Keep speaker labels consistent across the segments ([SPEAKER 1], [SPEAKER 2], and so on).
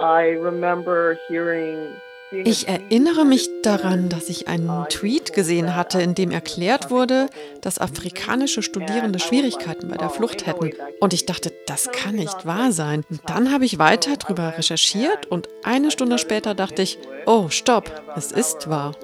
[SPEAKER 1] I remember hearing
[SPEAKER 2] ich erinnere mich daran, dass ich einen Tweet gesehen hatte, in dem erklärt wurde, dass afrikanische Studierende Schwierigkeiten bei der Flucht hätten. Und ich dachte, das kann nicht wahr sein. Und dann habe ich weiter darüber recherchiert und eine Stunde später dachte ich, oh, stopp, es ist wahr.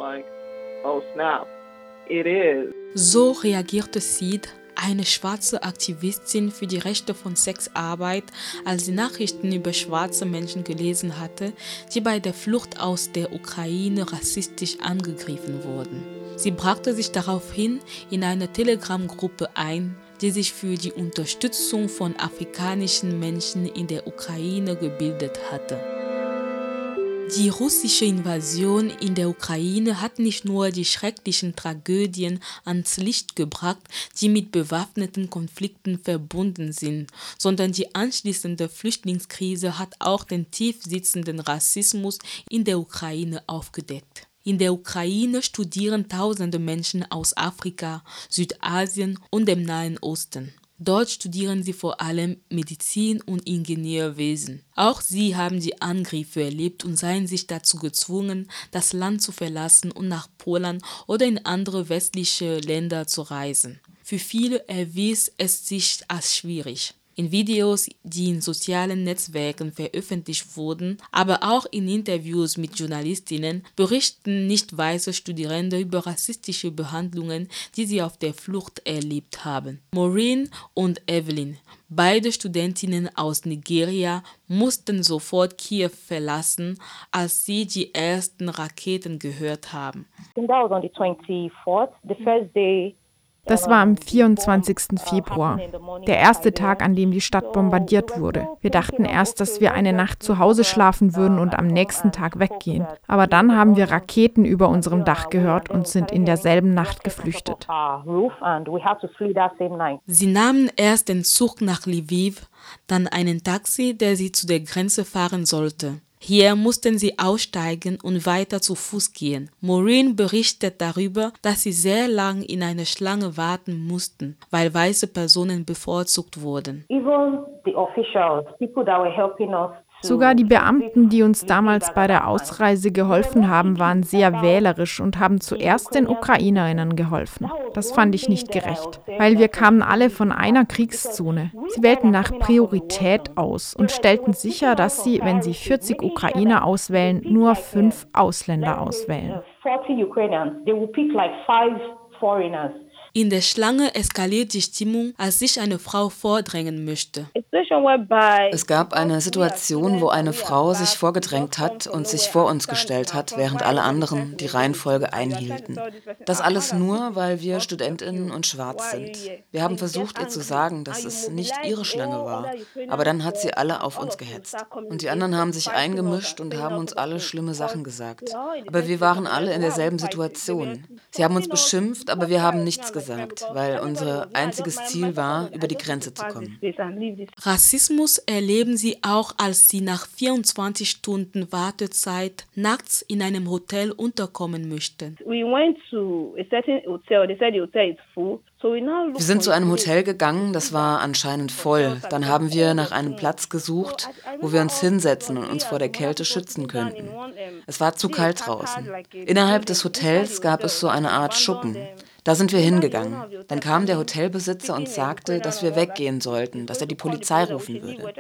[SPEAKER 3] So reagierte Sid eine schwarze Aktivistin für die Rechte von Sexarbeit, als sie Nachrichten über schwarze Menschen gelesen hatte, die bei der Flucht aus der Ukraine rassistisch angegriffen wurden. Sie brachte sich daraufhin in eine Telegram-Gruppe ein, die sich für die Unterstützung von afrikanischen Menschen in der Ukraine gebildet hatte. Die russische Invasion in der Ukraine hat nicht nur die schrecklichen Tragödien ans Licht gebracht, die mit bewaffneten Konflikten verbunden sind, sondern die anschließende Flüchtlingskrise hat auch den tief sitzenden Rassismus in der Ukraine aufgedeckt. In der Ukraine studieren tausende Menschen aus Afrika, Südasien und dem Nahen Osten. Dort studieren sie vor allem Medizin und Ingenieurwesen. Auch sie haben die Angriffe erlebt und seien sich dazu gezwungen, das Land zu verlassen und nach Polen oder in andere westliche Länder zu reisen. Für viele erwies es sich als schwierig in Videos, die in sozialen Netzwerken veröffentlicht wurden, aber auch in Interviews mit Journalistinnen berichten nicht weiße Studierende über rassistische Behandlungen, die sie auf der Flucht erlebt haben. Maureen und Evelyn, beide Studentinnen aus Nigeria, mussten sofort Kiew verlassen, als sie die ersten Raketen gehört haben. That was on the 24th,
[SPEAKER 4] the first day das war am 24. Februar, der erste Tag, an dem die Stadt bombardiert wurde. Wir dachten erst, dass wir eine Nacht zu Hause schlafen würden und am nächsten Tag weggehen. Aber dann haben wir Raketen über unserem Dach gehört und sind in derselben Nacht geflüchtet.
[SPEAKER 3] Sie nahmen erst den Zug nach Lviv, dann einen Taxi, der sie zu der Grenze fahren sollte. Hier mussten sie aussteigen und weiter zu Fuß gehen. Maureen berichtet darüber, dass sie sehr lang in einer Schlange warten mussten, weil weiße Personen bevorzugt wurden. Even the officials, people that were helping
[SPEAKER 4] us Sogar die Beamten, die uns damals bei der Ausreise geholfen haben, waren sehr wählerisch und haben zuerst den Ukrainerinnen geholfen. Das fand ich nicht gerecht, weil wir kamen alle von einer Kriegszone. Sie wählten nach Priorität aus und stellten sicher, dass sie, wenn sie 40 Ukrainer auswählen, nur fünf Ausländer auswählen. 40 Ukrainians, they will pick like five
[SPEAKER 3] foreigners. In der Schlange eskaliert die Stimmung, als sich eine Frau vordrängen möchte.
[SPEAKER 5] Es gab eine Situation, wo eine Frau sich vorgedrängt hat und sich vor uns gestellt hat, während alle anderen die Reihenfolge einhielten. Das alles nur, weil wir Studentinnen und schwarz sind. Wir haben versucht, ihr zu sagen, dass es nicht ihre Schlange war, aber dann hat sie alle auf uns gehetzt. Und die anderen haben sich eingemischt und haben uns alle schlimme Sachen gesagt. Aber wir waren alle in derselben Situation. Sie haben uns beschimpft, aber wir haben nichts gesagt weil unser einziges Ziel war, über die Grenze zu kommen.
[SPEAKER 3] Rassismus erleben sie auch, als sie nach 24 Stunden Wartezeit nachts in einem Hotel unterkommen möchten. Wir
[SPEAKER 5] sind zu einem Hotel gegangen, das war anscheinend voll. Dann haben wir nach einem Platz gesucht, wo wir uns hinsetzen und uns vor der Kälte schützen könnten. Es war zu kalt draußen. Innerhalb des Hotels gab es so eine Art Schuppen. Da sind wir hingegangen. Dann kam der Hotelbesitzer und sagte, dass wir weggehen sollten, dass er die Polizei rufen würde.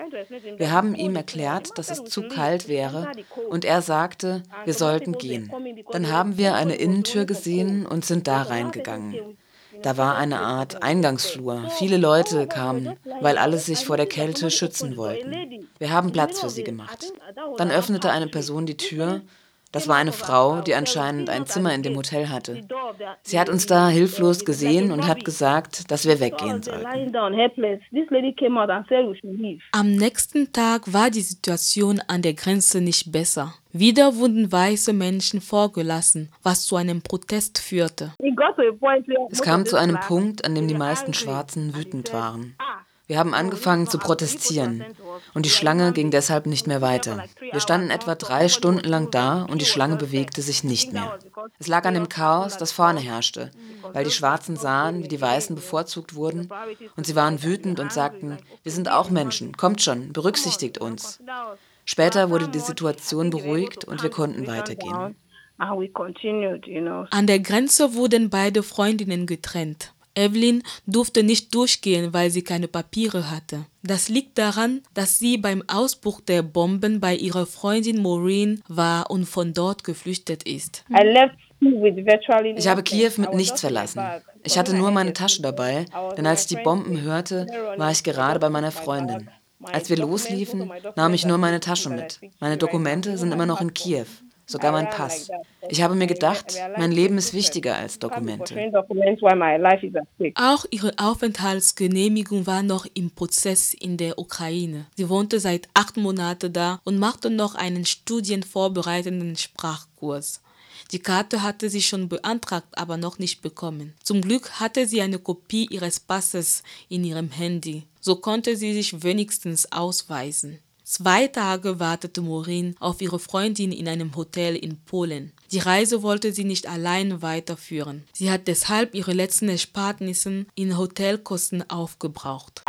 [SPEAKER 5] Wir haben ihm erklärt, dass es zu kalt wäre und er sagte, wir sollten gehen. Dann haben wir eine Innentür gesehen und sind da reingegangen. Da war eine Art Eingangsflur. Viele Leute kamen, weil alle sich vor der Kälte schützen wollten. Wir haben Platz für sie gemacht. Dann öffnete eine Person die Tür das war eine Frau, die anscheinend ein Zimmer in dem Hotel hatte. Sie hat uns da hilflos gesehen und hat gesagt, dass wir weggehen sollten.
[SPEAKER 3] Am nächsten Tag war die Situation an der Grenze nicht besser. Wieder wurden weiße Menschen vorgelassen, was zu einem Protest führte.
[SPEAKER 5] Es kam zu einem Punkt, an dem die meisten Schwarzen wütend waren. Wir haben angefangen zu protestieren und die Schlange ging deshalb nicht mehr weiter. Wir standen etwa drei Stunden lang da und die Schlange bewegte sich nicht mehr. Es lag an dem Chaos, das vorne herrschte, weil die Schwarzen sahen, wie die Weißen bevorzugt wurden und sie waren wütend und sagten, wir sind auch Menschen, kommt schon, berücksichtigt uns. Später wurde die Situation beruhigt und wir konnten weitergehen.
[SPEAKER 3] An der Grenze wurden beide Freundinnen getrennt. Evelyn durfte nicht durchgehen, weil sie keine Papiere hatte. Das liegt daran, dass sie beim Ausbruch der Bomben bei ihrer Freundin Maureen war und von dort geflüchtet ist.
[SPEAKER 5] Ich habe Kiew mit nichts verlassen. Ich hatte nur meine Tasche dabei, denn als ich die Bomben hörte, war ich gerade bei meiner Freundin. Als wir losliefen, nahm ich nur meine Tasche mit. Meine Dokumente sind immer noch in Kiew sogar mein Pass. Ich habe mir gedacht, mein Leben ist wichtiger als Dokumente.
[SPEAKER 3] Auch ihre Aufenthaltsgenehmigung war noch im Prozess in der Ukraine. Sie wohnte seit acht Monaten da und machte noch einen studienvorbereitenden Sprachkurs. Die Karte hatte sie schon beantragt, aber noch nicht bekommen. Zum Glück hatte sie eine Kopie ihres Passes in ihrem Handy. So konnte sie sich wenigstens ausweisen. Zwei Tage wartete Maureen auf ihre Freundin in einem Hotel in Polen. Die Reise wollte sie nicht allein weiterführen. Sie hat deshalb ihre letzten Ersparnisse in Hotelkosten aufgebraucht.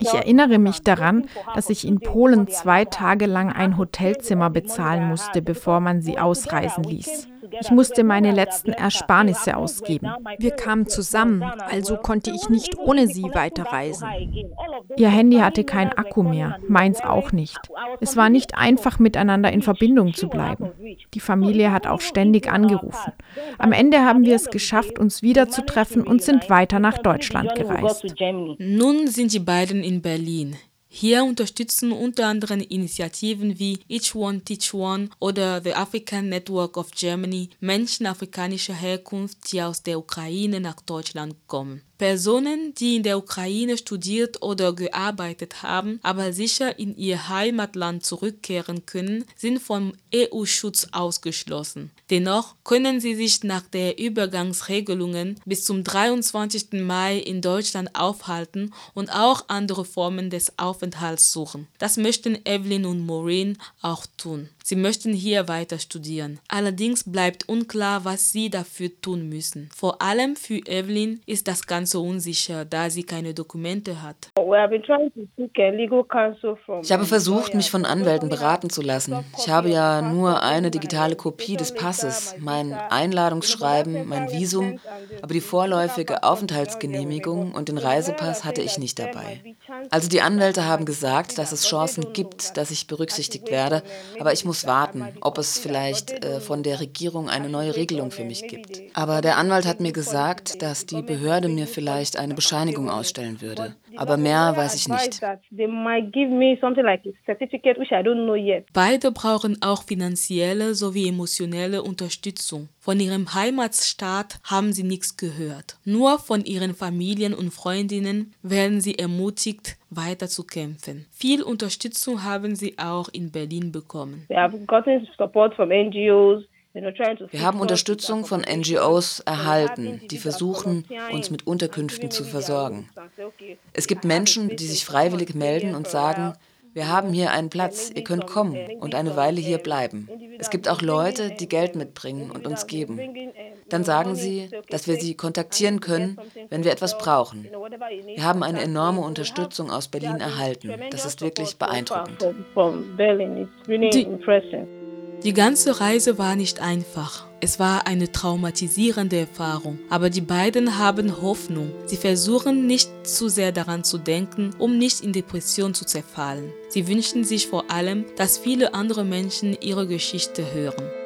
[SPEAKER 4] Ich erinnere mich daran, dass ich in Polen zwei Tage lang ein Hotelzimmer bezahlen musste, bevor man sie ausreisen ließ. Ich musste meine letzten Ersparnisse ausgeben. Wir kamen zusammen, also konnte ich nicht ohne sie weiterreisen. Ihr Handy hatte kein Akku mehr, meins auch nicht. Es war nicht einfach, miteinander in Verbindung zu bleiben. Die Familie hat auch ständig angerufen. Am Ende haben wir es geschafft, uns wiederzutreffen und sind weiter nach Deutschland gereist.
[SPEAKER 3] Nun sind die beiden in Berlin. Hier unterstützen unter anderem Initiativen wie Each One Teach One oder The African Network of Germany Menschen afrikanischer Herkunft, die aus der Ukraine nach Deutschland kommen. Personen, die in der Ukraine studiert oder gearbeitet haben, aber sicher in ihr Heimatland zurückkehren können, sind vom EU-Schutz ausgeschlossen. Dennoch können sie sich nach der Übergangsregelungen bis zum 23. Mai in Deutschland aufhalten und auch andere Formen des Aufenthalts suchen. Das möchten Evelyn und Maureen auch tun. Sie möchten hier weiter studieren. Allerdings bleibt unklar, was sie dafür tun müssen. Vor allem für Evelyn ist das Ganze unsicher, da sie keine Dokumente hat.
[SPEAKER 5] Ich habe versucht, mich von Anwälten beraten zu lassen. Ich habe ja nur eine digitale Kopie des Passes, mein Einladungsschreiben, mein Visum, aber die vorläufige Aufenthaltsgenehmigung und den Reisepass hatte ich nicht dabei. Also die Anwälte haben gesagt, dass es Chancen gibt, dass ich berücksichtigt werde, aber ich muss muss warten, ob es vielleicht äh, von der Regierung eine neue Regelung für mich gibt. Aber der Anwalt hat mir gesagt, dass die Behörde mir vielleicht eine Bescheinigung ausstellen würde. Aber mehr weiß ich nicht.
[SPEAKER 3] Beide brauchen auch finanzielle sowie emotionelle Unterstützung. Von ihrem Heimatstaat haben sie nichts gehört. Nur von ihren Familien und Freundinnen werden sie ermutigt, weiter zu kämpfen. Viel Unterstützung haben sie auch in Berlin bekommen. Wir
[SPEAKER 5] haben Unterstützung von NGOs erhalten, die versuchen, uns mit Unterkünften zu versorgen. Es gibt Menschen, die sich freiwillig melden und sagen, wir haben hier einen Platz, ihr könnt kommen und eine Weile hier bleiben. Es gibt auch Leute, die Geld mitbringen und uns geben. Dann sagen sie, dass wir sie kontaktieren können, wenn wir etwas brauchen. Wir haben eine enorme Unterstützung aus Berlin erhalten. Das ist wirklich beeindruckend.
[SPEAKER 3] Die die ganze Reise war nicht einfach. Es war eine traumatisierende Erfahrung, aber die beiden haben Hoffnung. Sie versuchen nicht zu sehr daran zu denken, um nicht in Depression zu zerfallen. Sie wünschen sich vor allem, dass viele andere Menschen ihre Geschichte hören.